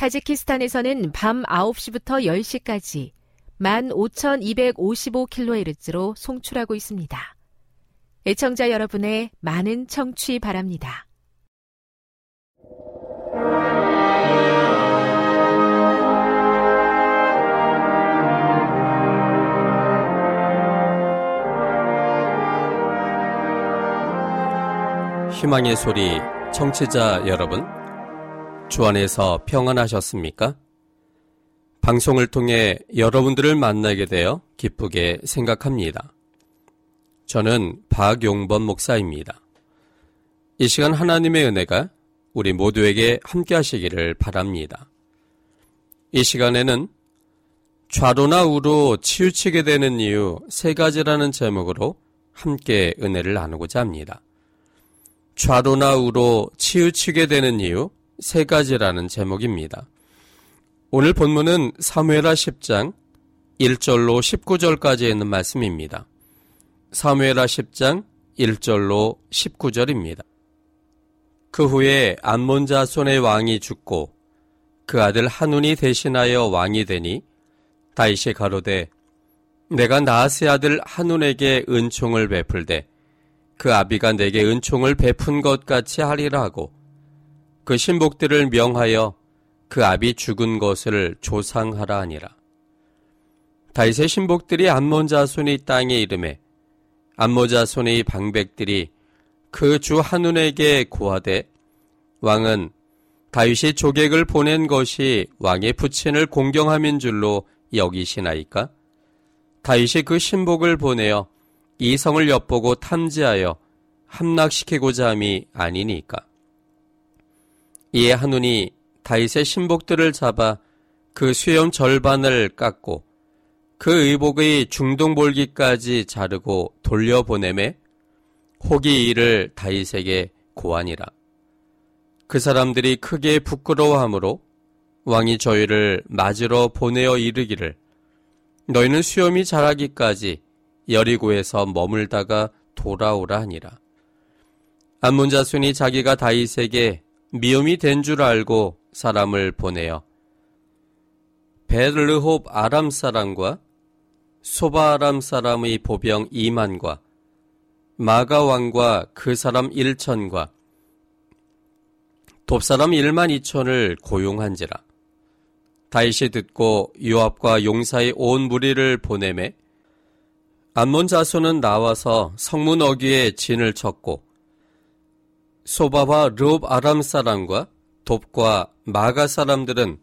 타지키스탄에서는 밤 9시부터 10시까지 15,255kHz로 송출하고 있습니다. 애청자 여러분의 많은 청취 바랍니다. 희망의 소리 청취자 여러분 주 안에서 평안하셨습니까? 방송을 통해 여러분들을 만나게 되어 기쁘게 생각합니다. 저는 박용범 목사입니다. 이 시간 하나님의 은혜가 우리 모두에게 함께 하시기를 바랍니다. 이 시간에는 좌로나 우로 치우치게 되는 이유 세 가지라는 제목으로 함께 은혜를 나누고자 합니다. 좌로나 우로 치우치게 되는 이유 세 가지라는 제목입니다. 오늘 본문은 사무엘하 10장 1절로 19절까지 있는 말씀입니다. 사무엘하 10장 1절로 19절입니다. 그 후에 암몬 자손의 왕이 죽고 그 아들 한운이 대신하여 왕이 되니 다이시 가로되 내가 나하스의 아들 한운에게 은총을 베풀되 그 아비가 내게 은총을 베푼 것 같이 하리라 하고 그 신복들을 명하여 그 아비 죽은 것을 조상하라 하니라. 다윗의 신복들이 암몬 자손의 땅에 이름에 암몬 자손의 방백들이 그 주 한운에게 고하되 왕은 다윗이 조객을 보낸 것이 왕의 부친을 공경함인 줄로 여기시나이까? 다윗이 그 신복을 보내어 이성을 엿보고 탐지하여 함락시키고자 함이 아니니까. 이에 한운이 다윗의 신복들을 잡아 그 수염 절반을 깎고 그 의복의 중동볼기까지 자르고 돌려보내매 혹이 이를 다윗에게 고하니라. 그 사람들이 크게 부끄러워하므로 왕이 저희를 맞으러 보내어 이르기를 너희는 수염이 자라기까지 여리고에서 머물다가 돌아오라 하니라. 자손이 자기가 다윗에게 미움이 된 줄 알고 사람을 보내어 베르홉 아람 사람과 소바 아람 사람의 보병 2만과 마가 왕과 그 사람 1천과 돕사람 1만 2천을 고용한지라. 다윗이 듣고 요압과 용사의 온 무리를 보내매 암몬 자손은 나와서 성문 어귀에 진을 쳤고 소바와 르옵 아람 사람과 돕과 마가 사람들은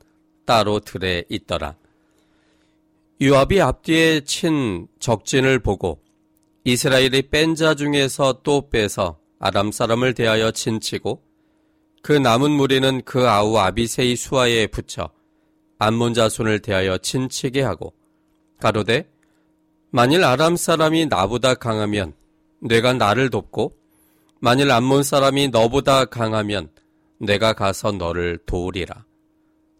따로 들에 있더라. 요압이 앞뒤에 친 적진을 보고 이스라엘이 뺀 자 중에서 또 빼서 아람 사람을 대하여 친치고 그 남은 무리는 그 아우 아비세이 수하에 붙여 암몬 자손을 대하여 친치게 하고 가로되 만일 아람 사람이 나보다 강하면 내가 나를 돕고 만일 암몬 사람이 너보다 강하면 내가 가서 너를 도우리라.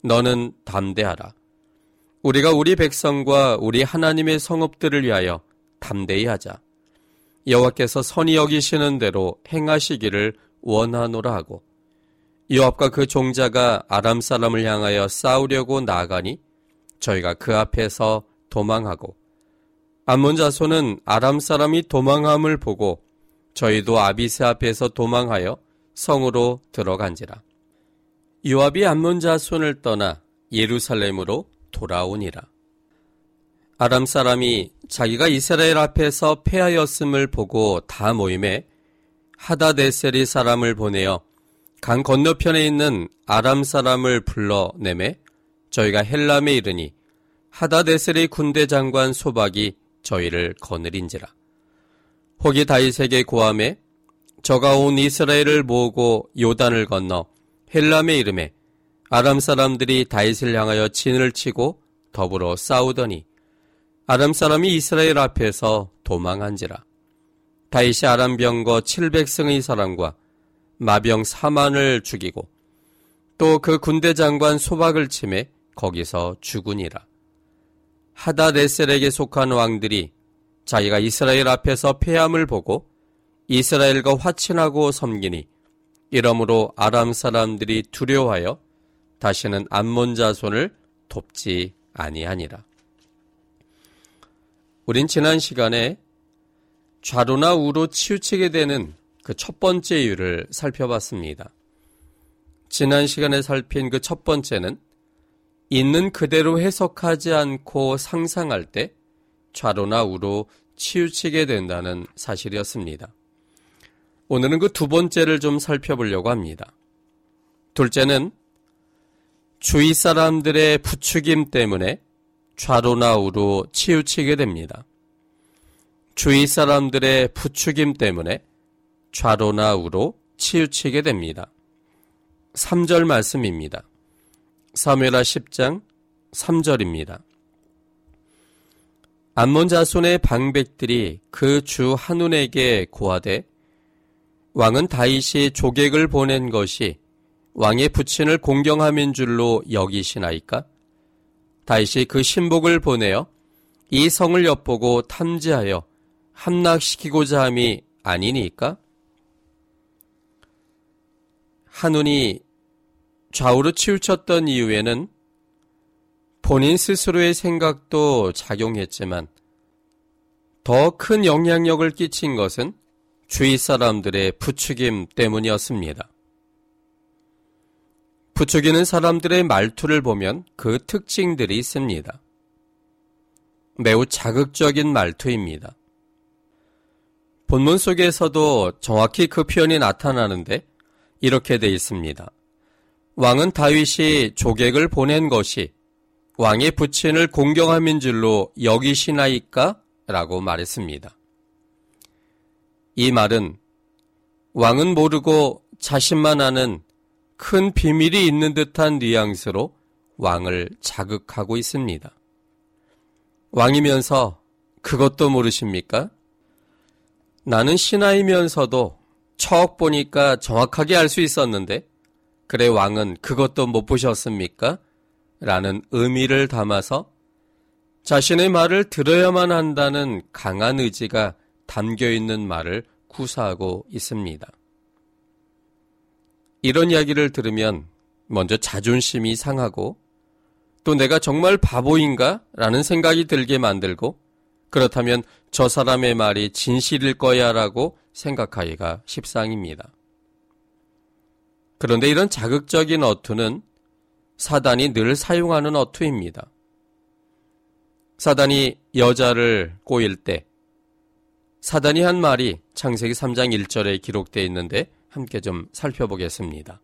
너는 담대하라. 우리가 우리 백성과 우리 하나님의 성읍들을 위하여 담대히 하자. 여호와께서 선히 여기시는 대로 행하시기를 원하노라 하고 요압과 그 종자가 아람 사람을 향하여 싸우려고 나가니 저희가 그 앞에서 도망하고 암몬 자손은 아람 사람이 도망함을 보고 저희도 아비세 앞에서 도망하여 성으로 들어간지라. 요압이 암몬 자손을 떠나 예루살렘으로 돌아오니라. 아람 사람이 자기가 이스라엘 앞에서 패하였음을 보고 다 모임에 하다데셀이 사람을 보내어 강 건너편에 있는 아람 사람을 불러내매 저희가 헬람에 이르니 하다데셀의 군대 장관 소박이 저희를 거느린지라. 혹이 다윗에게 고함에 저가 온 이스라엘을 모으고 요단을 건너 헬람의 이름에 아람 사람들이 다윗을 향하여 진을 치고 더불어 싸우더니 아람 사람이 이스라엘 앞에서 도망한지라. 다윗이 아람 병거 700승의 사람과 마병 4만을 죽이고 또 그 군대 장관 소박을 침해 거기서 죽으니라. 하다레셀에게 속한 왕들이 자기가 이스라엘 앞에서 패함을 보고 이스라엘과 화친하고 섬기니 이러므로 아람 사람들이 두려워하여 다시는 암몬 자손을 돕지 아니하니라. 우린 지난 시간에 좌로나 우로 치우치게 되는 그 첫 번째 이유를 살펴봤습니다. 지난 시간에 살핀 그 첫 번째는 있는 그대로 해석하지 않고 상상할 때 좌로나 우로 치우치게 된다는 사실이었습니다. 오늘은 그 두 번째를 좀 살펴보려고 합니다. 둘째는 주위 사람들의 부추김 때문에 좌로나 우로 치우치게 됩니다. 주위 사람들의 부추김 때문에 좌로나 우로 치우치게 됩니다. 3절 말씀입니다. 사무엘하 10장 3절입니다. 암몬 자손의 방백들이 그 주 한운에게 고하되 왕은 다윗이 조객을 보낸 것이 왕의 부친을 공경함인 줄로 여기시나이까? 다윗이 그 신복을 보내어 이 성을 엿보고 탐지하여 함락시키고자 함이 아니니까? 한운이 좌우로 치우쳤던 이유에는 본인 스스로의 생각도 작용했지만 더 큰 영향력을 끼친 것은 주위 사람들의 부추김 때문이었습니다. 부추기는 사람들의 말투를 보면 그 특징들이 있습니다. 매우 자극적인 말투입니다. 본문 속에서도 정확히 그 표현이 나타나는데 이렇게 돼 있습니다. 왕은 다윗이 조객을 보낸 것이 왕의 부친을 공경함인 줄로 여기시나이까? 라고 말했습니다. 이 말은 왕은 모르고 자신만 아는 큰 비밀이 있는 듯한 뉘앙스로 왕을 자극하고 있습니다. 왕이면서 그것도 모르십니까? 나는 신하이면서도 척 보니까 정확하게 알 수 있었는데, 그래 왕은 그것도 못 보셨습니까? 라는 의미를 담아서 자신의 말을 들어야만 한다는 강한 의지가 담겨 있는 말을 구사하고 있습니다. 이런 이야기를 들으면 먼저 자존심이 상하고 또 내가 정말 바보인가? 라는 생각이 들게 만들고 그렇다면 저 사람의 말이 진실일 거야 라고 생각하기가 십상입니다. 그런데 이런 자극적인 어투는 사단이 늘 사용하는 어투입니다. 사단이 여자를 꼬일 때 사단이 한 말이 창세기 3장 1절에 기록되어 있는데 함께 좀 살펴보겠습니다.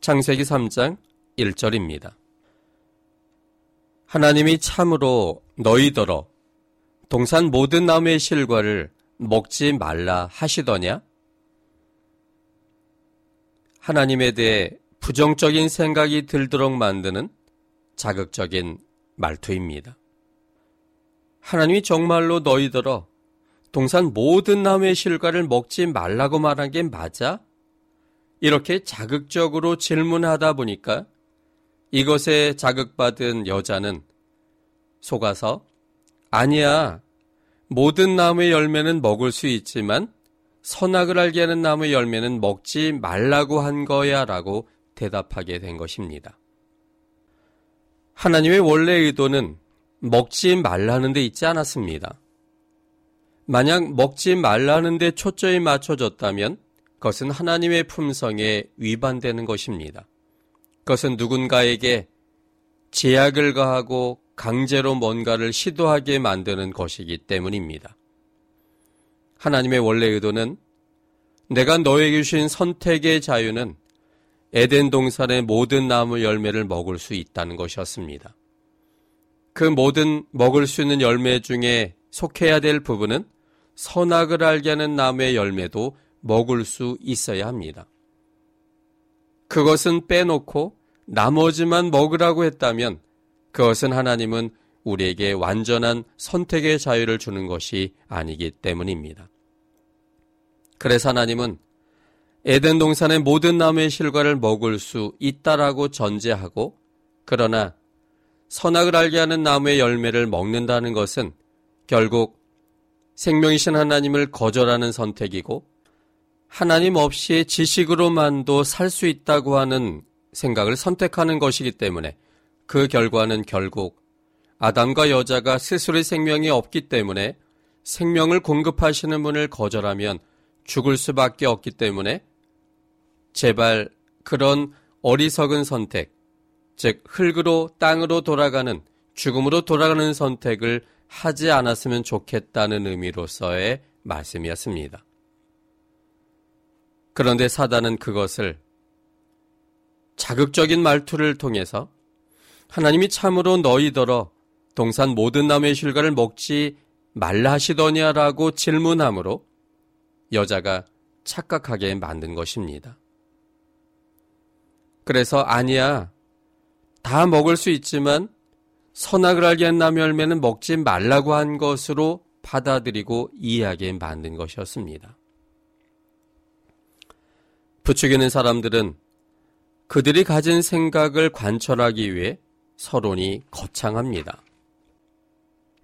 창세기 3장 1절입니다. 하나님이 참으로 너희더러 동산 모든 나무의 실과를 먹지 말라 하시더냐? 하나님에 대해 부정적인 생각이 들도록 만드는 자극적인 말투입니다. 하나님이 정말로 너희더러 동산 모든 나무의 실과를 먹지 말라고 말한 게 맞아? 이렇게 자극적으로 질문하다 보니까 이것에 자극받은 여자는 속아서 아니야. 모든 나무의 열매는 먹을 수 있지만 선악을 알게 하는 나무의 열매는 먹지 말라고 한 거야 라고 대답하게 된 것입니다. 하나님의 원래 의도는 먹지 말라는 데 있지 않았습니다. 만약 먹지 말라는 데 초점이 맞춰졌다면 그것은 하나님의 품성에 위반되는 것입니다. 그것은 누군가에게 제약을 가하고 강제로 뭔가를 시도하게 만드는 것이기 때문입니다. 하나님의 원래 의도는 내가 너에게 주신 선택의 자유는 에덴 동산의 모든 나무 열매를 먹을 수 있다는 것이었습니다. 그 모든 먹을 수 있는 열매 중에 속해야 될 부분은 선악을 알게 하는 나무의 열매도 먹을 수 있어야 합니다. 그것은 빼놓고 나머지만 먹으라고 했다면 그것은 하나님은 우리에게 완전한 선택의 자유를 주는 것이 아니기 때문입니다. 그래서 하나님은 에덴 동산의 모든 나무의 실과를 먹을 수 있다라고 전제하고 그러나 선악을 알게 하는 나무의 열매를 먹는다는 것은 결국 생명이신 하나님을 거절하는 선택이고 하나님 없이 지식으로만도 살 수 있다고 하는 생각을 선택하는 것이기 때문에 그 결과는 결국 아담과 여자가 스스로의 생명이 없기 때문에 생명을 공급하시는 분을 거절하면 죽을 수밖에 없기 때문에 제발 그런 어리석은 선택, 즉 흙으로 땅으로 돌아가는 죽음으로 돌아가는 선택을 하지 않았으면 좋겠다는 의미로서의 말씀이었습니다. 그런데 사단은 그것을 자극적인 말투를 통해서 하나님이 참으로 너희더러 동산 모든 나무의 실과를 먹지 말라 하시더냐라고 질문하므로 여자가 착각하게 만든 것입니다. 그래서 아니야. 다 먹을 수 있지만 선악을 알게 한 나무 열매는 먹지 말라고 한 것으로 받아들이고 이해하게 만든 것이었습니다. 부추기는 사람들은 그들이 가진 생각을 관철하기 위해 서론이 거창합니다.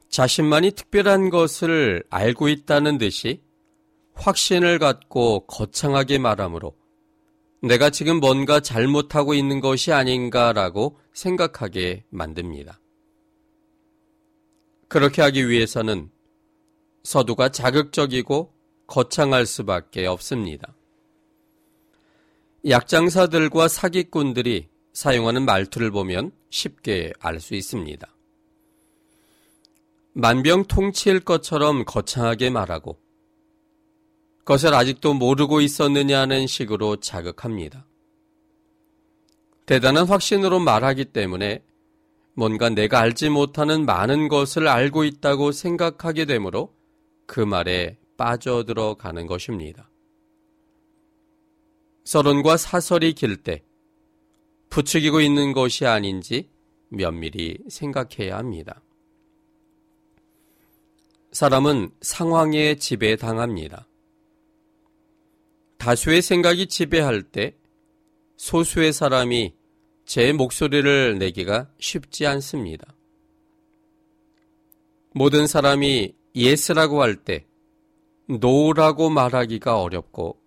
자신만이 특별한 것을 알고 있다는 듯이 확신을 갖고 거창하게 말하므로 내가 지금 뭔가 잘못하고 있는 것이 아닌가라고 생각하게 만듭니다. 그렇게 하기 위해서는 서두가 자극적이고 거창할 수밖에 없습니다. 약장사들과 사기꾼들이 사용하는 말투를 보면 쉽게 알 수 있습니다. 만병통치일 것처럼 거창하게 말하고 그 것을 아직도 모르고 있었느냐는 식으로 자극합니다. 대단한 확신으로 말하기 때문에 뭔가 내가 알지 못하는 많은 것을 알고 있다고 생각하게 되므로 그 말에 빠져들어 가는 것입니다. 서론과 사설이 길 때 부추기고 있는 것이 아닌지 면밀히 생각해야 합니다. 사람은 상황에 지배당합니다. 다수의 생각이 지배할 때 소수의 사람이 제 목소리를 내기가 쉽지 않습니다. 모든 사람이 yes라고 할 때 no라고 말하기가 어렵고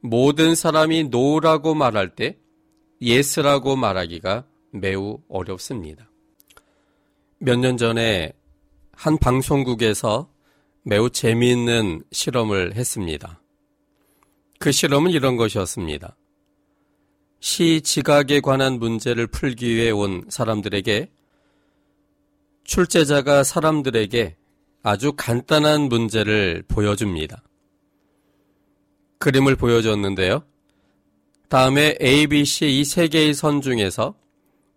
모든 사람이 no라고 말할 때 yes라고 말하기가 매우 어렵습니다. 몇 년 전에 한 방송국에서 매우 재미있는 실험을 했습니다. 그 실험은 이런 것이었습니다. 시 지각에 관한 문제를 풀기 위해 온 사람들에게 출제자가 사람들에게 아주 간단한 문제를 보여줍니다. 그림을 보여줬는데요. 다음에 A, B, C 이 세 개의 선 중에서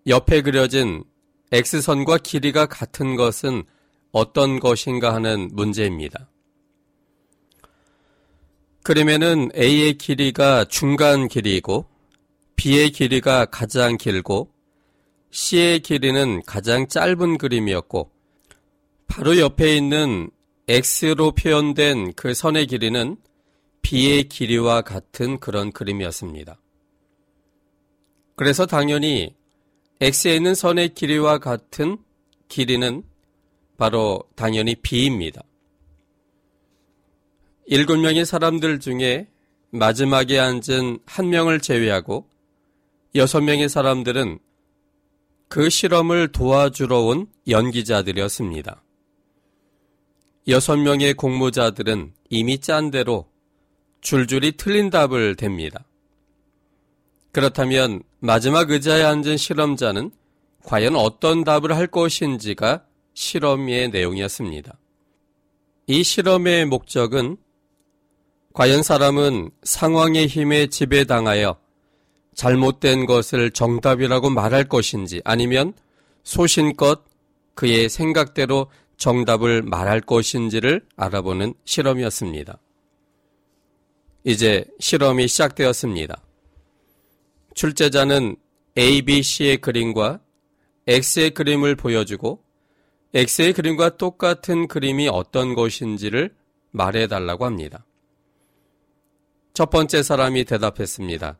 옆에 그려진 X선과 길이가 같은 것은 어떤 것인가 하는 문제입니다. 그림에는 A의 길이가 중간 길이이고 B의 길이가 가장 길고 C의 길이는 가장 짧은 그림이었고 바로 옆에 있는 X로 표현된 그 선의 길이는 B의 길이와 같은 그런 그림이었습니다. 그래서 당연히 X에 있는 선의 길이와 같은 길이는 바로 당연히 B입니다. 일곱 명의 사람들 중에 마지막에 앉은 한 명을 제외하고 여섯 명의 사람들은 그 실험을 도와주러 온 연기자들이었습니다. 여섯 명의 공모자들은 이미 짠 대로 줄줄이 틀린 답을 댑니다. 그렇다면 마지막 의자에 앉은 실험자는 과연 어떤 답을 할 것인지가 실험의 내용이었습니다. 이 실험의 목적은 과연 사람은 상황의 힘에 지배당하여 잘못된 것을 정답이라고 말할 것인지 아니면 소신껏 그의 생각대로 정답을 말할 것인지를 알아보는 실험이었습니다. 이제 실험이 시작되었습니다. 출제자는 A, B, C의 그림과 X의 그림을 보여주고 X의 그림과 똑같은 그림이 어떤 것인지를 말해달라고 합니다. 첫 번째 사람이 대답했습니다.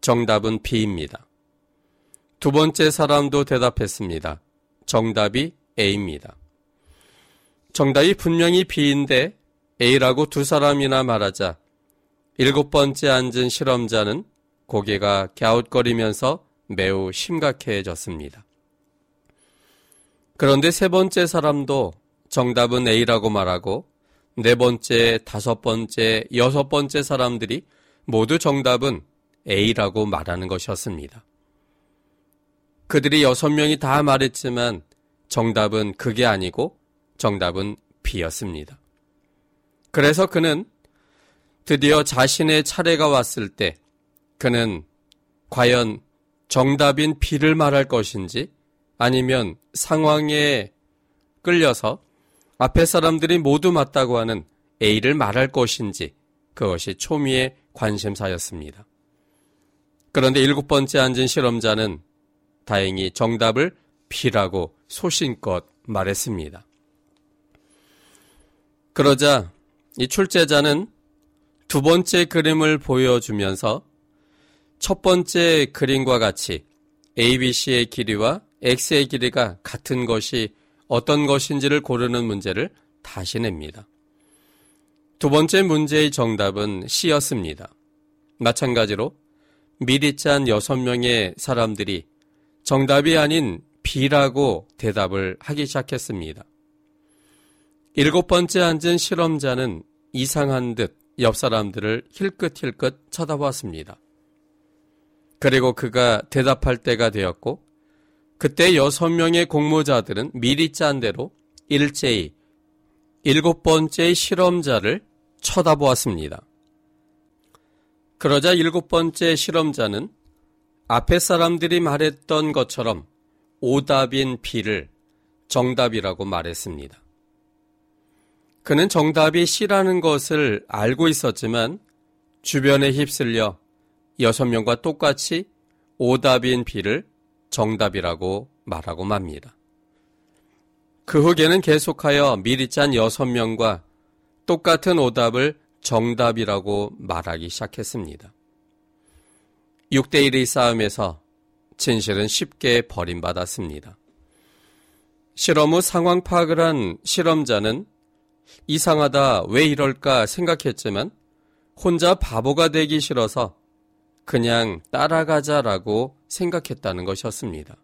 정답은 B입니다. 두 번째 사람도 대답했습니다. 정답이 A입니다. 정답이 분명히 B인데 A라고 두 사람이나 말하자 일곱 번째 앉은 실험자는 고개가 갸웃거리면서 매우 심각해졌습니다. 그런데 세 번째 사람도 정답은 A라고 말하고 네 번째, 다섯 번째, 여섯 번째 사람들이 모두 정답은 A라고 말하는 것이었습니다. 그들이 여섯 명이 다 말했지만 정답은 그게 아니고 정답은 B였습니다. 그래서 그는 드디어 자신의 차례가 왔을 때 그는 과연 정답인 B를 말할 것인지 아니면 상황에 끌려서 앞에 사람들이 모두 맞다고 하는 A를 말할 것인지 그것이 초미의 관심사였습니다. 그런데 일곱 번째 앉은 실험자는 다행히 정답을 B라고 소신껏 말했습니다. 그러자 이 출제자는 두 번째 그림을 보여주면서 첫 번째 그림과 같이 ABC의 길이와 X의 길이가 같은 것이 어떤 것인지를 고르는 문제를 다시 냅니다. 두 번째 문제의 정답은 C였습니다. 마찬가지로 미리 짠 여섯 명의 사람들이 정답이 아닌 B라고 대답을 하기 시작했습니다. 일곱 번째 앉은 실험자는 이상한 듯 옆 사람들을 힐끗힐끗 쳐다보았습니다. 그리고 그가 대답할 때가 되었고 그때 여섯 명의 공모자들은 미리 짠 대로 일제히 일곱 번째 실험자를 쳐다보았습니다. 그러자 일곱 번째 실험자는 앞에 사람들이 말했던 것처럼 오답인 B를 정답이라고 말했습니다. 그는 정답이 C라는 것을 알고 있었지만 주변에 휩쓸려 여섯 명과 똑같이 오답인 B를 정답이라고 말하고 맙니다. 그 후에는 계속하여 미리 짠 여섯 명과 똑같은 오답을 정답이라고 말하기 시작했습니다. 6대1의 싸움에서 진실은 쉽게 버림받았습니다. 실험 후 상황 파악을 한 실험자는 이상하다, 왜 이럴까 생각했지만 혼자 바보가 되기 싫어서 그냥 따라가자라고 생각했다는 것이었습니다.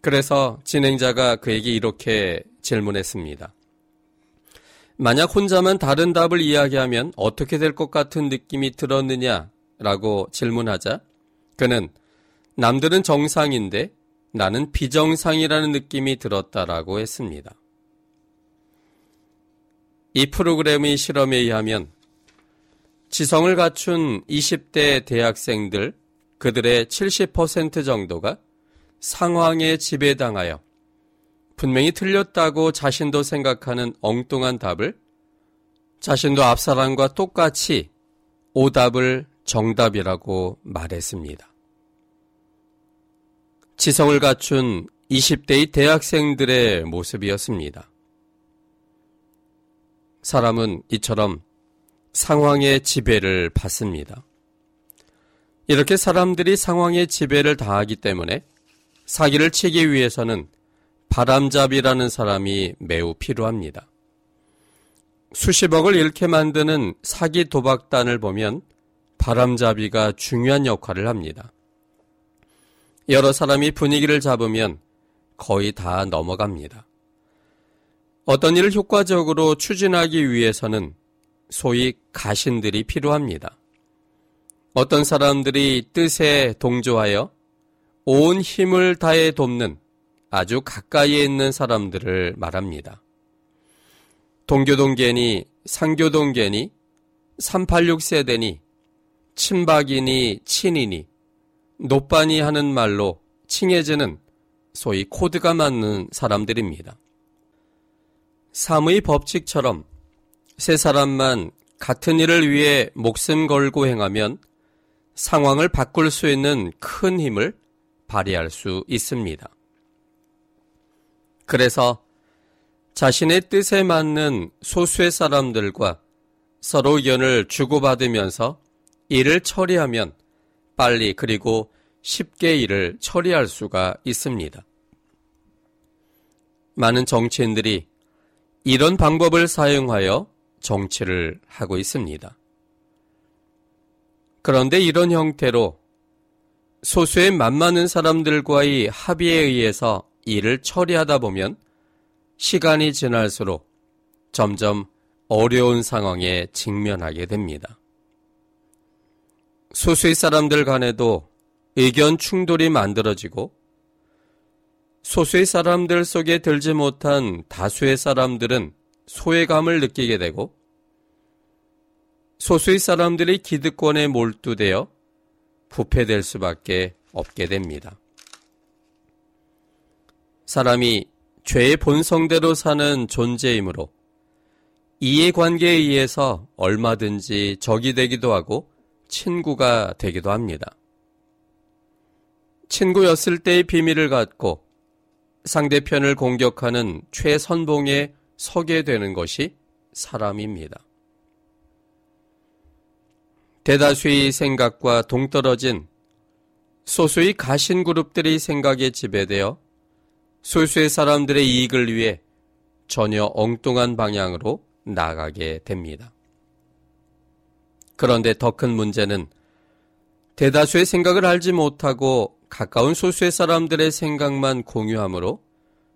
그래서 진행자가 그에게 이렇게 질문했습니다. 만약 혼자만 다른 답을 이야기하면 어떻게 될 것 같은 느낌이 들었느냐? 라고 질문하자 그는 남들은 정상인데 나는 비정상이라는 느낌이 들었다라고 했습니다. 이 프로그램의 실험에 의하면 지성을 갖춘 20대 대학생들 그들의 70% 정도가 상황에 지배당하여 분명히 틀렸다고 자신도 생각하는 엉뚱한 답을 자신도 앞사람과 똑같이 오답을 정답이라고 말했습니다. 지성을 갖춘 20대의 대학생들의 모습이었습니다. 사람은 이처럼 상황의 지배를 받습니다. 이렇게 사람들이 상황의 지배를 당하기 때문에 사기를 치기 위해서는 바람잡이라는 사람이 매우 필요합니다. 수십억을 잃게 만드는 사기 도박단을 보면 바람잡이가 중요한 역할을 합니다. 여러 사람이 분위기를 잡으면 거의 다 넘어갑니다. 어떤 일을 효과적으로 추진하기 위해서는 소위 가신들이 필요합니다. 어떤 사람들이 뜻에 동조하여 온 힘을 다해 돕는 아주 가까이에 있는 사람들을 말합니다. 동교동계니, 상교동계니, 386세대니, 친박이니, 친이니, 노빠니 하는 말로 칭해지는 소위 코드가 맞는 사람들입니다. 삼의 법칙처럼 세 사람만 같은 일을 위해 목숨 걸고 행하면 상황을 바꿀 수 있는 큰 힘을 발휘할 수 있습니다. 그래서 자신의 뜻에 맞는 소수의 사람들과 서로 의견을 주고받으면서 일을 처리하면 빨리 그리고 쉽게 일을 처리할 수가 있습니다. 많은 정치인들이 이런 방법을 사용하여 정치를 하고 있습니다. 그런데 이런 형태로 소수의 만만한 사람들과의 합의에 의해서 일을 처리하다 보면 시간이 지날수록 점점 어려운 상황에 직면하게 됩니다. 소수의 사람들 간에도 의견 충돌이 만들어지고 소수의 사람들 속에 들지 못한 다수의 사람들은 소외감을 느끼게 되고 소수의 사람들이 기득권에 몰두되어 부패될 수밖에 없게 됩니다. 사람이 죄의 본성대로 사는 존재이므로 이해관계에 의해서 얼마든지 적이 되기도 하고 친구가 되기도 합니다. 친구였을 때의 비밀을 갖고 상대편을 공격하는 최선봉에 서게 되는 것이 사람입니다. 대다수의 생각과 동떨어진 소수의 가신 그룹들의 생각에 지배되어 소수의 사람들의 이익을 위해 전혀 엉뚱한 방향으로 나가게 됩니다. 그런데 더 큰 문제는 대다수의 생각을 알지 못하고 가까운 소수의 사람들의 생각만 공유하므로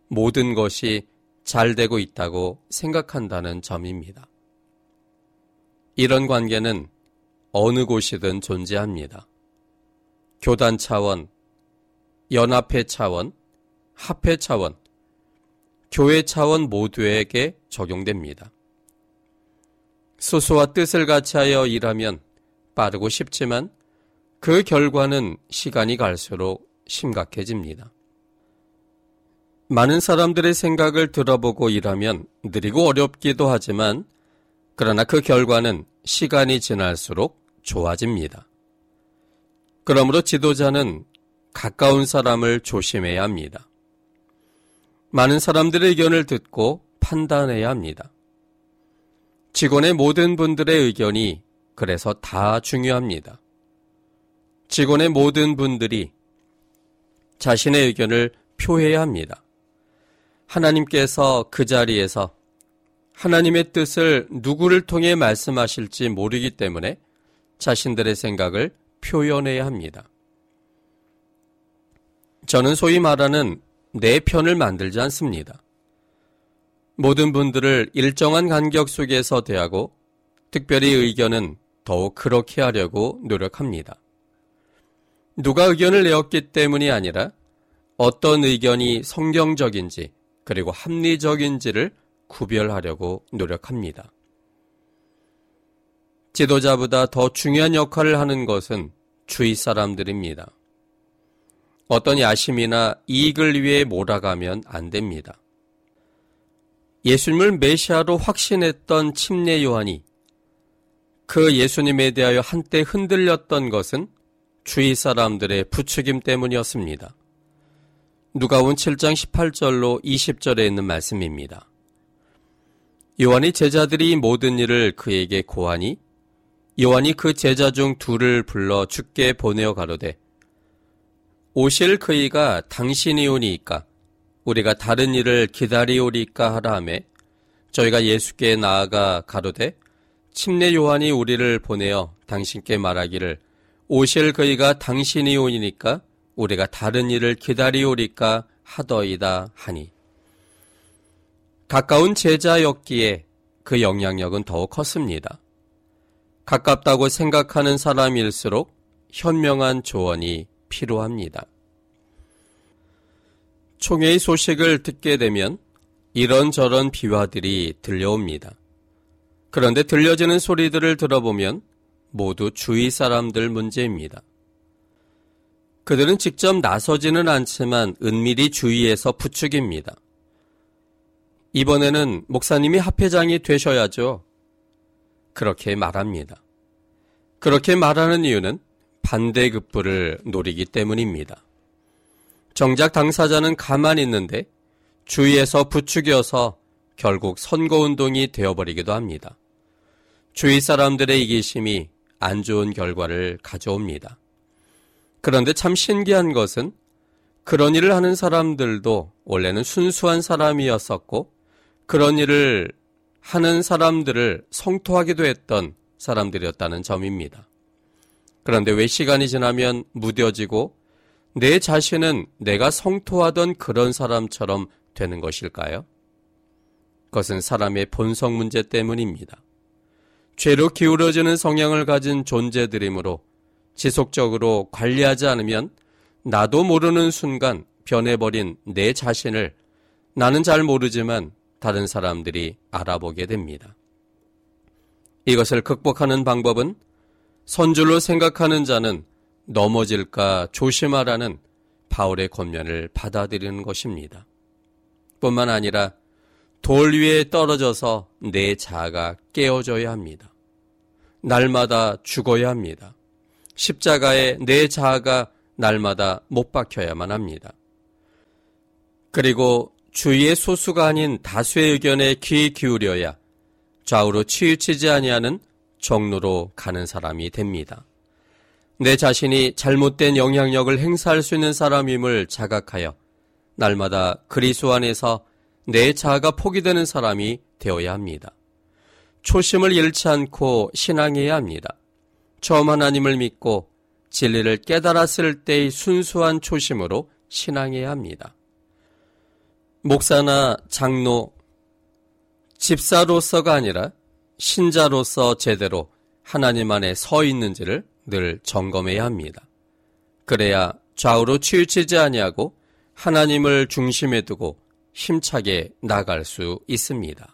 모든 것이 잘 되고 있다고 생각한다는 점입니다. 이런 관계는 어느 곳이든 존재합니다. 교단 차원, 연합회 차원, 합회 차원, 교회 차원 모두에게 적용됩니다. 소수와 뜻을 같이 하여 일하면 빠르고 쉽지만 그 결과는 시간이 갈수록 심각해집니다. 많은 사람들의 생각을 들어보고 일하면 느리고 어렵기도 하지만 그러나 그 결과는 시간이 지날수록 좋아집니다. 그러므로 지도자는 가까운 사람을 조심해야 합니다. 많은 사람들의 의견을 듣고 판단해야 합니다. 직원의 모든 분들의 의견이 그래서 다 중요합니다. 직원의 모든 분들이 자신의 의견을 표해야 합니다. 하나님께서 그 자리에서 하나님의 뜻을 누구를 통해 말씀하실지 모르기 때문에 자신들의 생각을 표현해야 합니다. 저는 소위 말하는 내 편을 만들지 않습니다. 모든 분들을 일정한 간격 속에서 대하고 특별히 의견은 더욱 그렇게 하려고 노력합니다. 누가 의견을 내었기 때문이 아니라 어떤 의견이 성경적인지 그리고 합리적인지를 구별하려고 노력합니다. 지도자보다 더 중요한 역할을 하는 것은 주위 사람들입니다. 어떤 야심이나 이익을 위해 몰아가면 안 됩니다. 예수님을 메시아로 확신했던 침례 요한이 그 예수님에 대하여 한때 흔들렸던 것은 주위 사람들의 부추김 때문이었습니다. 누가온 7장 18절로 20절에 있는 말씀입니다. 요한이 제자들이 모든 일을 그에게 고하니 요한이 그 제자 중 둘을 불러 죽게 보내어 가로되 오실 그이가 당신이 오니까 우리가 다른 일을 기다리오리까 하라 하매 저희가 예수께 나아가 가로되 침례 요한이 우리를 보내어 당신께 말하기를 오실 그이가 당신이 오니니까 우리가 다른 일을 기다리오리까 하더이다 하니 가까운 제자였기에 그 영향력은 더욱 컸습니다. 가깝다고 생각하는 사람일수록 현명한 조언이 필요합니다. 총회의 소식을 듣게 되면 이런저런 비화들이 들려옵니다. 그런데 들려지는 소리들을 들어보면 모두 주위 사람들 문제입니다. 그들은 직접 나서지는 않지만 은밀히 주위에서 부추깁니다. 이번에는 목사님이 합회장이 되셔야죠. 그렇게 말합니다. 그렇게 말하는 이유는 반대급부를 노리기 때문입니다. 정작 당사자는 가만히 있는데 주위에서 부추겨서 결국 선거운동이 되어버리기도 합니다. 주위 사람들의 이기심이 안 좋은 결과를 가져옵니다. 그런데 참 신기한 것은 그런 일을 하는 사람들도 원래는 순수한 사람이었었고 그런 일을 하는 사람들을 성토하기도 했던 사람들이었다는 점입니다. 그런데 왜 시간이 지나면 무뎌지고 내 자신은 내가 성토하던 그런 사람처럼 되는 것일까요? 그것은 사람의 본성 문제 때문입니다. 죄로 기울어지는 성향을 가진 존재들이므로 지속적으로 관리하지 않으면 나도 모르는 순간 변해버린 내 자신을 나는 잘 모르지만 다른 사람들이 알아보게 됩니다. 이것을 극복하는 방법은 선줄로 생각하는 자는 넘어질까 조심하라는 바울의 권면을 받아들이는 것입니다. 뿐만 아니라 돌 위에 떨어져서 내 자아가 깨어져야 합니다. 날마다 죽어야 합니다. 십자가에 내 자아가 날마다 못 박혀야만 합니다. 그리고 주위의 소수가 아닌 다수의 의견에 귀 기울여야 좌우로 치우치지 아니하는 정로로 가는 사람이 됩니다. 내 자신이 잘못된 영향력을 행사할 수 있는 사람임을 자각하여 날마다 그리스도 안에서 내 자아가 포기되는 사람이 되어야 합니다. 초심을 잃지 않고 신앙해야 합니다. 처음 하나님을 믿고 진리를 깨달았을 때의 순수한 초심으로 신앙해야 합니다. 목사나 장로, 집사로서가 아니라 신자로서 제대로 하나님 안에 서 있는지를 늘 점검해야 합니다. 그래야 좌우로 치우치지 아니하고 하나님을 중심에 두고 힘차게 나갈 수 있습니다.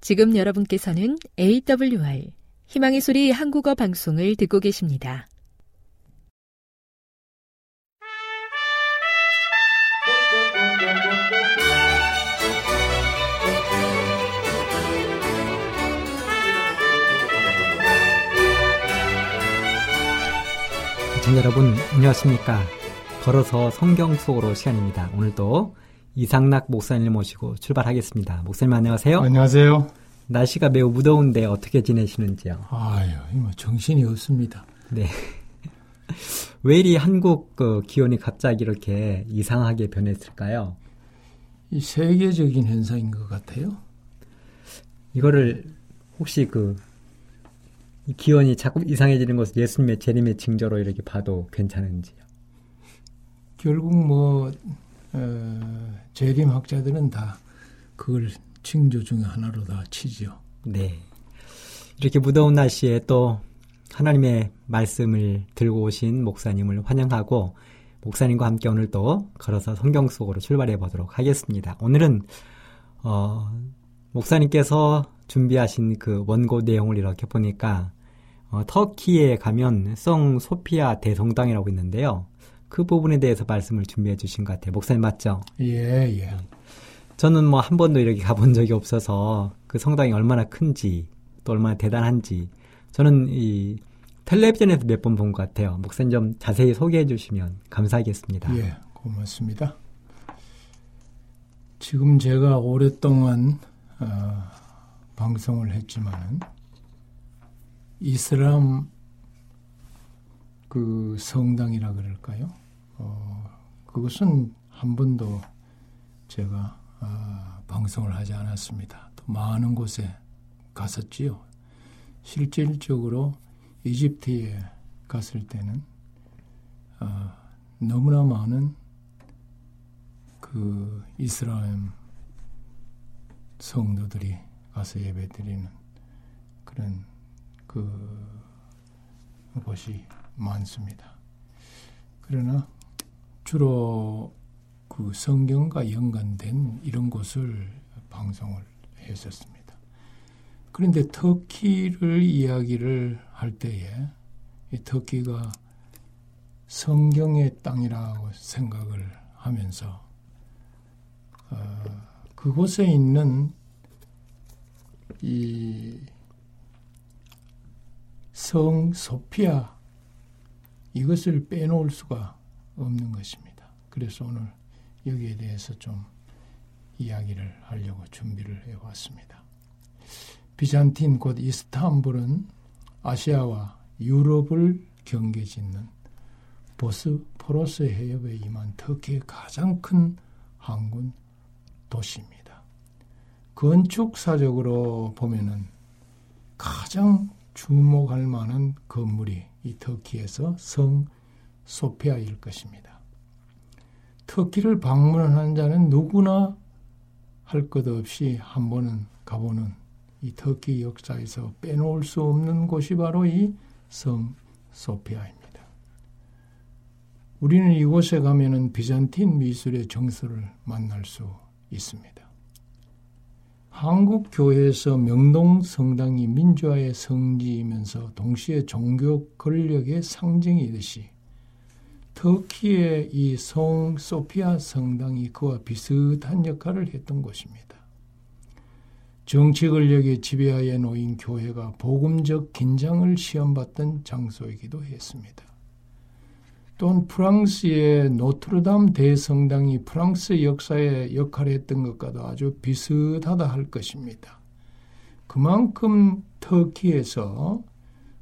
지금 여러분께서는 AWR 희망의 소리 한국어 방송을 듣고 계십니다. 시청자 여러분 안녕하십니까? 걸어서 성경 속으로 시간입니다. 오늘도 이상락 목사님 모시고 출발하겠습니다. 목사님 안녕하세요. 안녕하세요 날씨가 매우 무더운데 어떻게 지내시는지요? 아유 뭐 정신이 없습니다. 네 왜 이리 한국 그 기온이 갑자기 이렇게 이상하게 변했을까요? 이 세계적인 현상인 것 같아요. 이거를 혹시 그 기온이 자꾸 이상해지는 것을 예수님의 재림의 징조로 이렇게 봐도 괜찮은지요? 결국 뭐 어, 재림학자들은 다 그걸 징조 중에 하나로 다 치죠. 네. 이렇게 무더운 날씨에 또 하나님의 말씀을 들고 오신 목사님을 환영하고 목사님과 함께 오늘 또 걸어서 성경 속으로 출발해 보도록 하겠습니다. 오늘은 어, 목사님께서 준비하신 그 원고 내용을 이렇게 보니까 어, 터키에 가면 성 소피아 대성당이라고 있는데요. 그 부분에 대해서 말씀을 준비해 주신 것 같아요. 목사님 맞죠? 예, 예. 저는 뭐 한 번도 이렇게 가본 적이 없어서 그 성당이 얼마나 큰지 또 얼마나 대단한지 저는 이 텔레비전에서 몇 번 본 것 같아요. 목사님 좀 자세히 소개해 주시면 감사하겠습니다. 예, 고맙습니다. 지금 제가 오랫동안 어, 방송을 했지만 이슬람 그 성당이라 그럴까요? 어, 그것은 한 번도 제가 어, 방송을 하지 않았습니다. 또 많은 곳에 갔었지요. 실질적으로 이집트에 갔을 때는 어, 너무나 많은 그 이스라엘 성도들이 가서 예배 드리는 그런 그 곳이 많습니다. 그러나 주로 그 성경과 연관된 이런 곳을 방송을 했었습니다. 그런데 터키를 이야기를 할 때에 이 터키가 성경의 땅이라고 생각을 하면서 어, 그곳에 있는 이 성 소피아 이것을 빼놓을 수가 없는 것입니다. 그래서 오늘 여기에 대해서 좀 이야기를 하려고 준비를 해왔습니다. 비잔틴 곧 이스탄불은 아시아와 유럽을 경계짓는 보스포러스 해협에 임한 터키의 가장 큰 항군 도시입니다. 건축사적으로 보면은 가장 주목할 만한 건물이 이 터키에서 성 소피아일 것입니다. 터키를 방문하는 자는 누구나 할 것 없이 한 번은 가보는 이 터키 역사에서 빼놓을 수 없는 곳이 바로 이성 소피아입니다. 우리는 이곳에 가면은 비잔틴 미술의 정서를 만날 수 있습니다. 한국 교회에서 명동 성당이 민주화의 성지이면서 동시에 종교 권력의 상징이듯이 터키의 이 성 소피아 성당이 그와 비슷한 역할을 했던 곳입니다. 정치 권력의 지배하에 놓인 교회가 복음적 긴장을 시험받던 장소이기도 했습니다. 또한 프랑스의 노트르담 대성당이 프랑스 역사에 역할을 했던 것과도 아주 비슷하다 할 것입니다. 그만큼 터키에서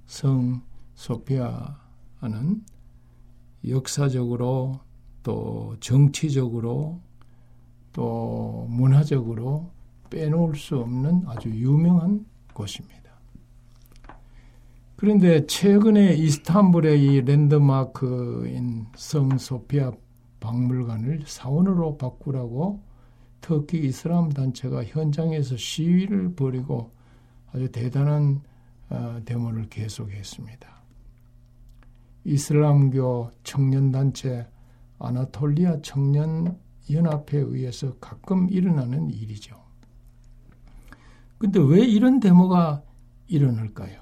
성 소피아는 역사적으로 또 정치적으로 또 문화적으로 빼놓을 수 없는 아주 유명한 곳입니다. 그런데 최근에 이스탄불의 이 랜드마크인 성 소피아 박물관을 사원으로 바꾸라고 터키 이슬람 단체가 현장에서 시위를 벌이고 아주 대단한 어, 데모를 계속했습니다. 이슬람교 청년단체 아나톨리아 청년연합회에 의해서 가끔 일어나는 일이죠. 근데 왜 이런 데모가 일어날까요?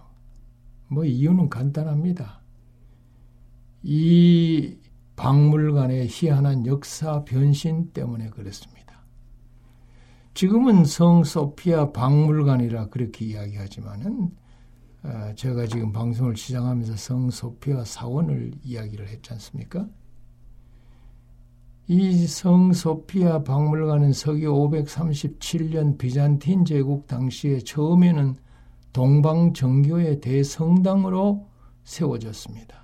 뭐 이유는 간단합니다. 이 박물관의 희한한 역사 변신 때문에 그렇습니다. 지금은 성 소피아 박물관이라 그렇게 이야기하지만은 어, 제가 지금 방송을 시작하면서 성 소피아 사원을 이야기를 했지 않습니까? 이 성소피아 박물관은 서기 537년 비잔틴 제국 당시에 처음에는 동방 정교의 대성당으로 세워졌습니다.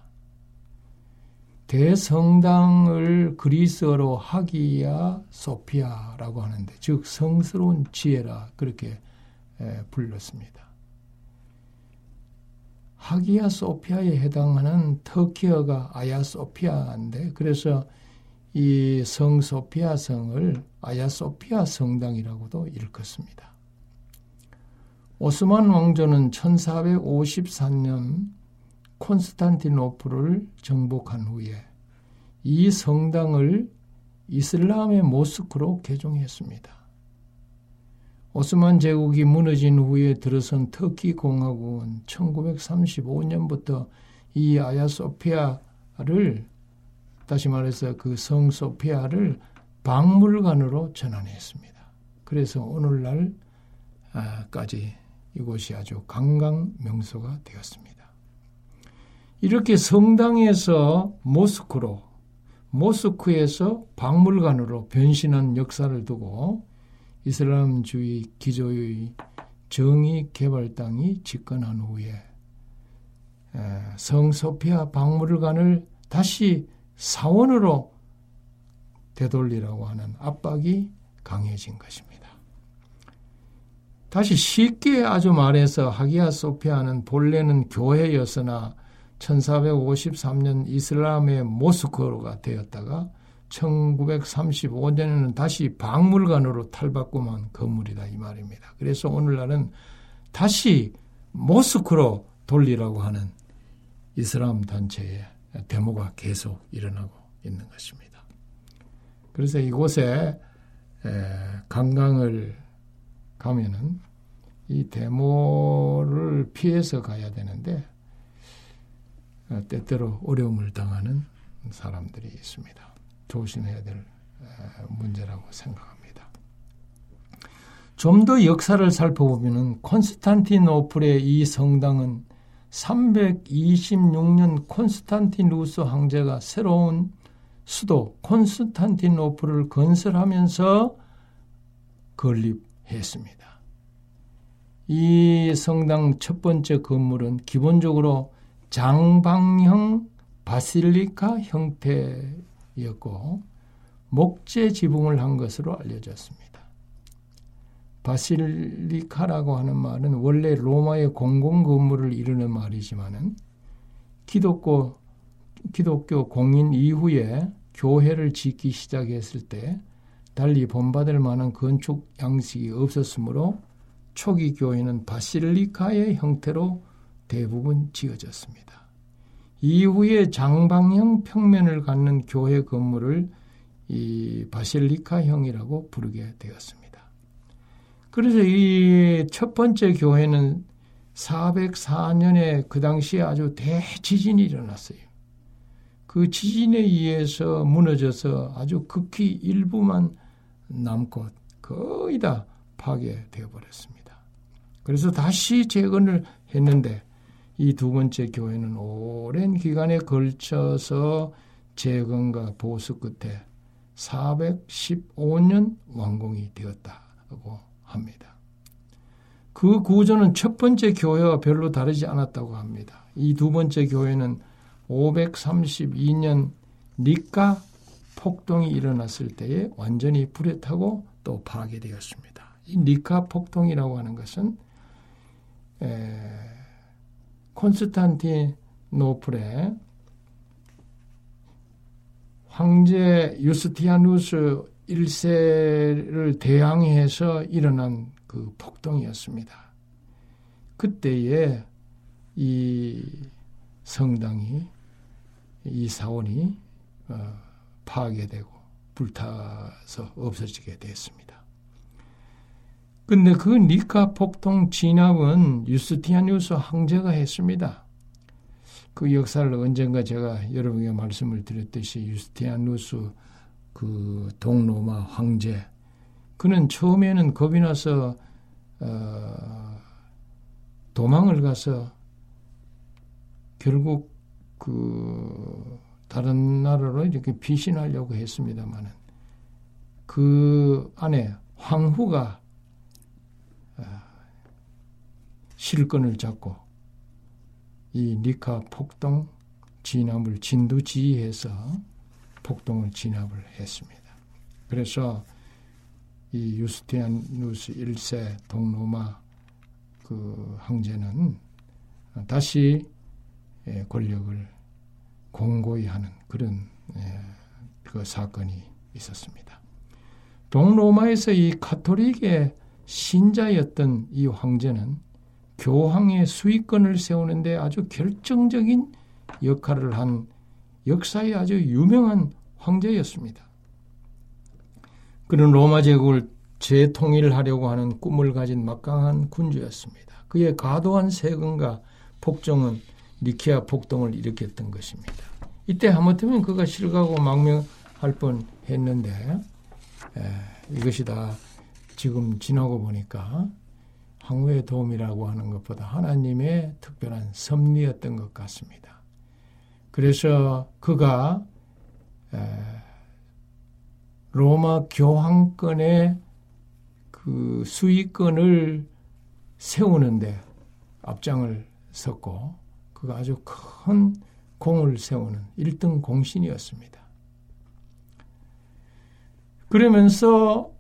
대성당을 그리스어로 하기야 소피아라고 하는데 즉 성스러운 지혜라 그렇게 불렀습니다. 하기야 소피아에 해당하는 터키어가 아야 소피아인데 그래서 이 성 소피아 성을 아야 소피아 성당이라고도 일컫습니다. 오스만 왕조는 1454년 콘스탄티노플을 정복한 후에 이 성당을 이슬람의 모스크로 개종했습니다. 오스만 제국이 무너진 후에 들어선 터키 공화국은 1935년부터 이 아야소피아를 다시 말해서 그 성 소피아를 박물관으로 전환했습니다. 그래서 오늘날까지 이곳이 아주 관광 명소가 되었습니다. 이렇게 성당에서 모스크로, 모스크에서 박물관으로 변신한 역사를 두고 이슬람주의 기조의 정의 개발당이 집권한 후에 성소피아 박물관을 다시 사원으로 되돌리라고 하는 압박이 강해진 것입니다. 다시 쉽게 아주 말해서 하기야 소피아는 본래는 교회였으나 1453년 이슬람의 모스크가 되었다가 1935년에는 다시 박물관으로 탈바꿈한 건물이다 이 말입니다. 그래서 오늘날은 다시 모스크로 돌리라고 하는 이슬람 단체의 데모가 계속 일어나고 있는 것입니다. 그래서 이곳에 관광을 가면은 이 데모를 피해서 가야 되는데 어, 때때로 어려움을 당하는 사람들이 있습니다. 조심해야 될 문제라고 생각합니다. 좀 더 역사를 살펴보면 콘스탄티노플의 이 성당은 326년 콘스탄티누스 황제가 새로운 수도 콘스탄티노플을 건설하면서 건립했습니다. 이 성당 첫 번째 건물은 기본적으로 장방형 바실리카 형태 였고 목재 지붕을 한 것으로 알려졌습니다. 바실리카라고 하는 말은 원래 로마의 공공 건물을 이루는 말이지만은 기독교 기독교 공인 이후에 교회를 짓기 시작했을 때 달리 본받을 만한 건축 양식이 없었으므로 초기 교회는 바실리카의 형태로 대부분 지어졌습니다. 이후에 장방형 평면을 갖는 교회 건물을 이 바실리카형이라고 부르게 되었습니다. 그래서 이 첫 번째 교회는 404년에 그 당시에 아주 대지진이 일어났어요. 그 지진에 의해서 무너져서 아주 극히 일부만 남고 거의 다 파괴되어 버렸습니다. 그래서 다시 재건을 했는데 이 두 번째 교회는 오랜 기간에 걸쳐서 재건과 보수 끝에 415년 완공이 되었다고 합니다. 그 구조는 첫 번째 교회와 별로 다르지 않았다고 합니다. 이 두 번째 교회는 532년 니까 폭동이 일어났을 때에 완전히 불에 타고 또 파괴되었습니다. 이 니카 폭동이라고 하는 것은 에, 콘스탄티노플의 황제 유스티아누스 1세를 대항해서 일어난 그 폭동이었습니다. 그때에 이 성당이 이 사원이 어, 파괴되고 불타서 없어지게 됐습니다. 근데 그 니카 폭동 진압은 유스티아니우스 황제가 했습니다. 그 역사를 언젠가 제가 여러분에게 말씀을 드렸듯이 유스티아누스 그 동로마 황제 그는 처음에는 겁이 나서 어, 도망을 가서 결국 그 다른 나라로 이렇게 피신하려고 했습니다만은 그 안에 황후가 어, 실권을 잡고 이 니카 폭동 진압을 진두지휘해서 폭동을 진압을 했습니다. 그래서 이 유스티아누스 1세 동로마 그 황제는 다시 예, 권력을 공고히 하는 그런 예, 그 사건이 있었습니다. 동로마에서 이 카톨릭의 신자였던 이 황제는 교황의 수익권을 세우는데 아주 결정적인 역할을 한 역사에 아주 유명한 황제였습니다. 그는 로마 제국을 재통일하려고 하는 꿈을 가진 막강한 군주였습니다. 그의 과도한 세금과 폭정은 니키아 폭동을 일으켰던 것입니다. 이때 하마터면 그가 실가고 망명할 뻔 했는데 에, 이것이 다 지금 지나고 보니까 항우의 도움이라고 하는 것보다 하나님의 특별한 섭리였던 것 같습니다. 그래서 그가 로마 교황권의 그 수익권을 세우는데 앞장을 섰고 그가 아주 큰 공을 세우는 1등 공신이었습니다. 그러면서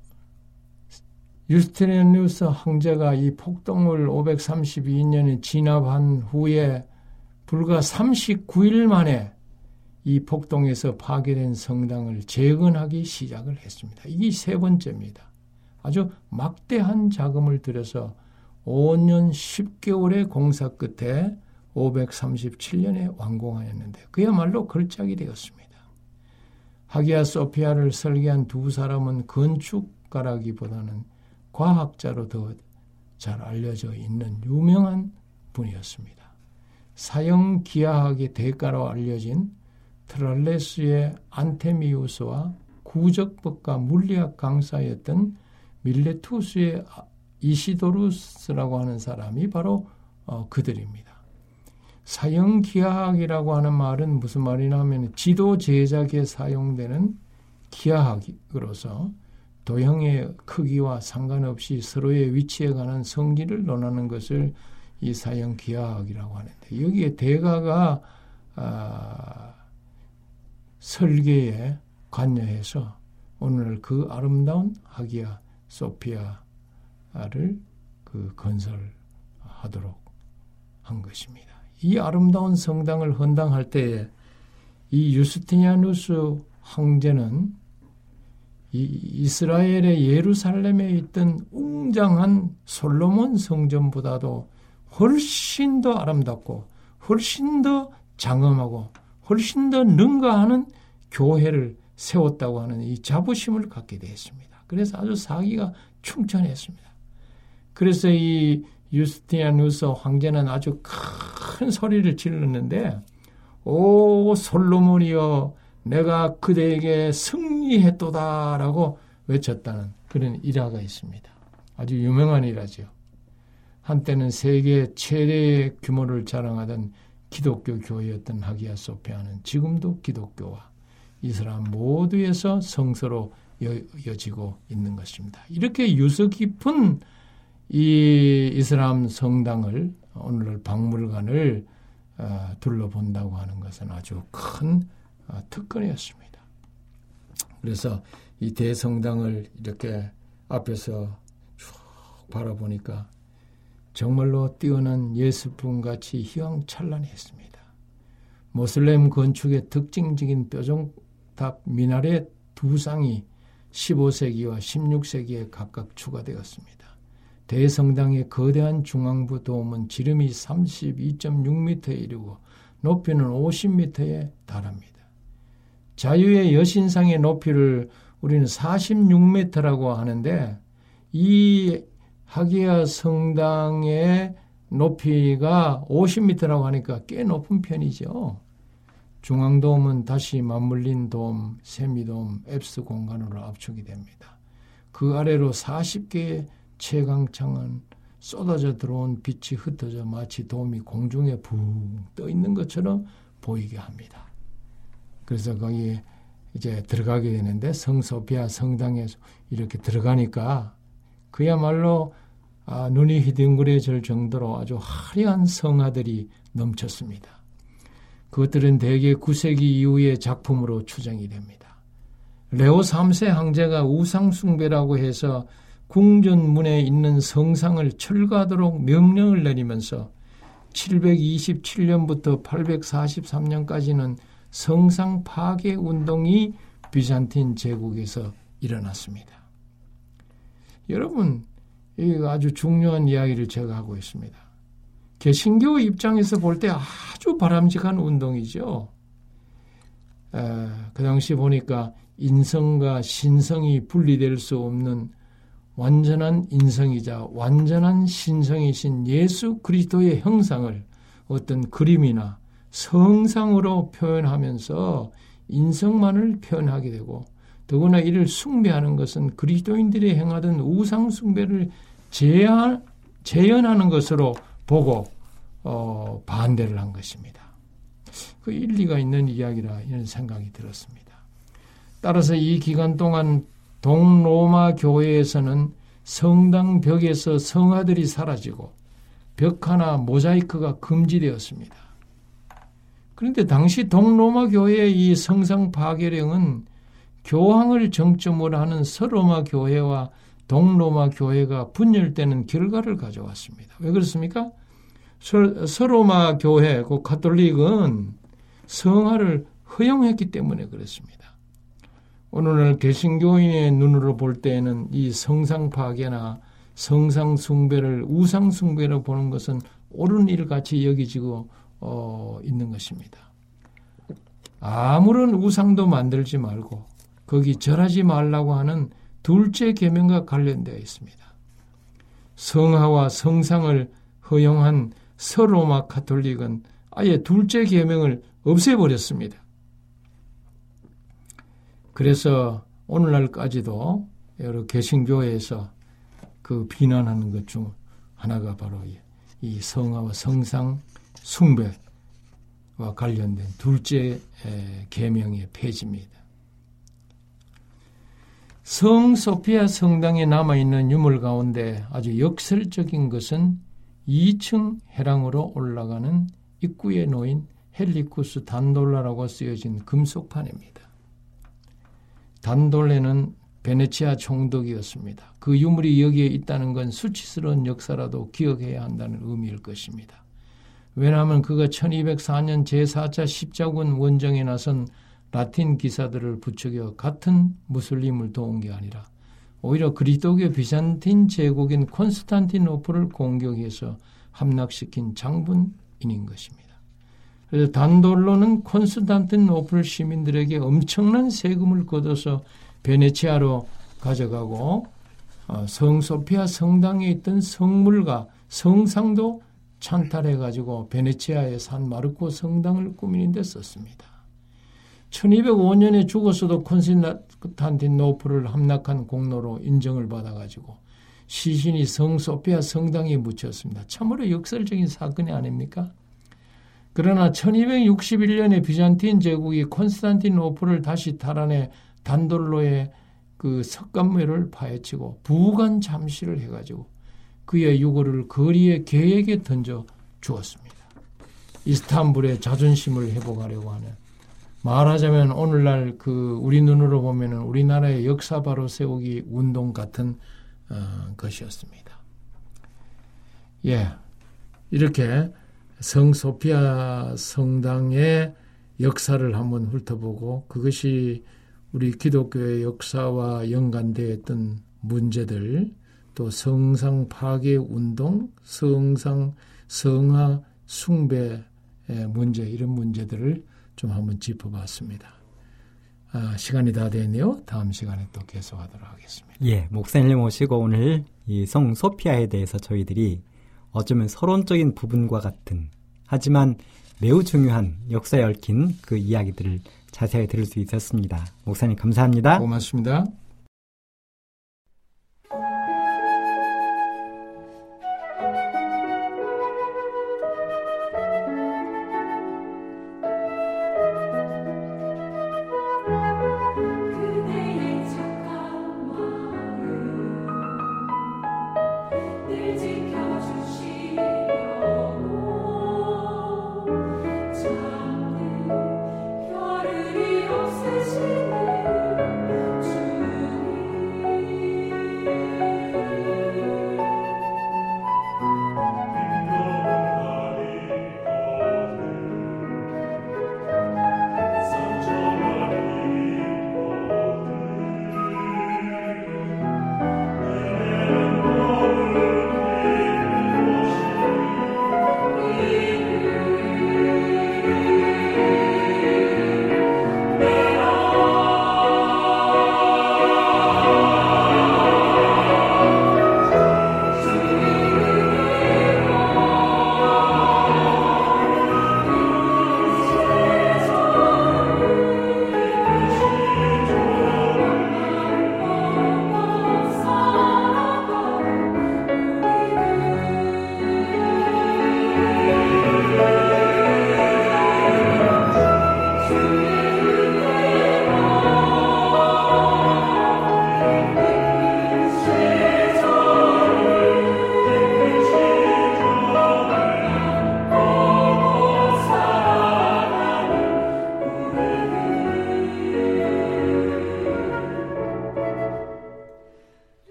유스티니누스 황제가 이 폭동을 532년에 진압한 후에 불과 39일 만에 이 폭동에서 파괴된 성당을 재건하기 시작을 했습니다. 이게 세 번째입니다. 아주 막대한 자금을 들여서 5년 10개월의 공사 끝에 537년에 완공하였는데 그야말로 걸작이 되었습니다. 하기야 소피아를 설계한 두 사람은 건축가라기보다는 과학자로 더 잘 알려져 있는 유명한 분이었습니다. 사형 기하학의 대가로 알려진 트랄레스의 안테미우스와 구적법과 물리학 강사였던 밀레투스의 이시도루스라고 하는 사람이 바로 어, 그들입니다. 사형 기하학이라고 하는 말은 무슨 말이냐면 지도 제작에 사용되는 기하학으로서 도형의 크기와 상관없이 서로의 위치에 관한 성질을 논하는 것을 이 사형 기하학이라고 하는데 여기에 대가가 아, 설계에 관여해서 오늘 그 아름다운 하기야 소피아를 그 건설하도록 한 것입니다. 이 아름다운 성당을 헌당할 때에 이 유스티니아누스 황제는 이 이스라엘의 예루살렘에 있던 웅장한 솔로몬 성전보다도 훨씬 더 아름답고 훨씬 더 장엄하고 훨씬 더 능가하는 교회를 세웠다고 하는 이 자부심을 갖게 되었습니다. 그래서 아주 사기가 충천했습니다. 그래서 이 유스티아누스 황제는 아주 큰 소리를 질렀는데 오 솔로몬이여 내가 그대에게 승리했도다라고 외쳤다는 그런 일화가 있습니다. 아주 유명한 일화죠. 한때는 세계 최대의 규모를 자랑하던 기독교 교회였던 하기야 소피아는 지금도 기독교와 이슬람 모두에서 성서로 여지고 있는 것입니다. 이렇게 유서 깊은 이 이슬람 성당을 오늘 박물관을 어, 둘러본다고 하는 것은 아주 큰 어, 특권이었습니다. 그래서 이 대성당을 이렇게 앞에서 쭉 바라보니까 정말로 뛰어난 예술품 같이 휘황찬란했습니다. 모슬렘 건축의 특징적인 뼈종탑 미나렛 두 쌍이 15세기와 16세기에 각각 추가되었습니다. 대성당의 거대한 중앙부 도움은 지름이 32.6m에 이르고 높이는 50m에 달합니다. 자유의 여신상의 높이를 우리는 46m라고 하는데 이 하기야 성당의 높이가 50m라고 하니까 꽤 높은 편이죠. 중앙돔은 다시 맞물린 돔, 세미돔, 앱스 공간으로 압축이 됩니다. 그 아래로 40개의 채광창은 쏟아져 들어온 빛이 흩어져 마치 돔이 공중에 붕 떠 있는 것처럼 보이게 합니다. 그래서 거기 이제 들어가게 되는데 성소피아 성당에 이렇게 들어가니까 그야말로 아, 눈이 휘둥그레질 정도로 아주 화려한 성화들이 넘쳤습니다. 그것들은 대개 9세기 이후의 작품으로 추정이 됩니다. 레오 3세 황제가 우상숭배라고 해서 궁전문에 있는 성상을 철거하도록 명령을 내리면서 727년부터 843년까지는 성상 파괴 운동이 비잔틴 제국에서 일어났습니다. 여러분, 이 아주 중요한 이야기를 제가 하고 있습니다. 개신교 입장에서 볼 때 아주 바람직한 운동이죠. 에, 그 당시 보니까 인성과 신성이 분리될 수 없는 완전한 인성이자 완전한 신성이신 예수 그리스도의 형상을 어떤 그림이나 성상으로 표현하면서 인성만을 표현하게 되고 더구나 이를 숭배하는 것은 그리스도인들이 행하던 우상 숭배를 제한, 재현하는 것으로 보고 어, 반대를 한 것입니다. 그 일리가 있는 이야기라 이런 생각이 들었습니다. 따라서 이 기간 동안 동로마 교회에서는 성당 벽에서 성화들이 사라지고 벽 하나 모자이크가 금지되었습니다. 그런데 당시 동로마 교회의 이 성상 파괴령은 교황을 정점으로 하는 서로마 교회와 동로마 교회가 분열되는 결과를 가져왔습니다. 왜 그렇습니까? 서, 로마 교회, 그 가톨릭은 성화를 허용했기 때문에 그렇습니다. 오늘날 개신교인의 눈으로 볼 때에는 이 성상 파괴나 성상 숭배를 우상 숭배로 보는 것은 옳은 일 같이 여기지고 어, 있는 것입니다. 아무런 우상도 만들지 말고 거기 절하지 말라고 하는 둘째 계명과 관련되어 있습니다. 성화와 성상을 허용한 서로마 카톨릭은 아예 둘째 계명을 없애버렸습니다. 그래서 오늘날까지도 여러 개신교회에서 그 비난하는 것 중 하나가 바로 이 성화와 성상 숭배와 관련된 둘째 계명의 폐지입니다. 성 소피아 성당에 남아 있는 유물 가운데 아주 역설적인 것은 2층 해랑으로 올라가는 입구에 놓인 헬리쿠스 단돌라라고 쓰여진 금속판입니다. 단돌레는 베네치아 총독이었습니다. 그 유물이 여기에 있다는 건 수치스러운 역사라도 기억해야 한다는 의미일 것입니다. 왜냐하면 그가 1204년 제4차 십자군 원정에 나선 라틴 기사들을 부추겨 같은 무슬림을 도운 게 아니라 오히려 그리스도교 비잔틴 제국인 콘스탄티노플을 공격해서 함락시킨 장군인인 것입니다. 그래서 단돌로는 콘스탄티노플 시민들에게 엄청난 세금을 걷어서 베네치아로 가져가고 어, 성소피아 성당에 있던 성물과 성상도 찬탈해 가지고 베네치아의 산 마르코 성당을 꾸미는 데 썼습니다. 1205년에 죽었어도 콘스탄티노플을 함락한 공로로 인정을 받아 가지고 시신이 성 소피아 성당에 묻혔습니다. 참으로 역설적인 사건이 아닙니까? 그러나 1261년에 비잔틴 제국이 콘스탄티노플을 다시 탈환해 단돌로의 그 석간묘를 파헤치고 부관 잠시를 해가지고 그의 유골을 거리의 개에게 던져 주었습니다. 이스탄불의 자존심을 회복하려고 하는 말하자면 오늘날 그 우리 눈으로 보면은 우리나라의 역사 바로 세우기 운동 같은 어, 것이었습니다. 예, 이렇게 성 소피아 성당의 역사를 한번 훑어보고 그것이 우리 기독교의 역사와 연관되었던 문제들 또 성상 파괴 운동, 성상 성화 숭배 문제 이런 문제들을 좀 한번 짚어봤습니다. 아, 시간이 다 됐네요. 다음 시간에 또 계속하도록 하겠습니다. 예, 목사님 모시고 오늘 이 성 소피아에 대해서 저희들이 어쩌면 서론적인 부분과 같은 하지만 매우 중요한 역사에 얽힌 그 이야기들을 자세히 들을 수 있었습니다. 목사님 감사합니다. 고맙습니다.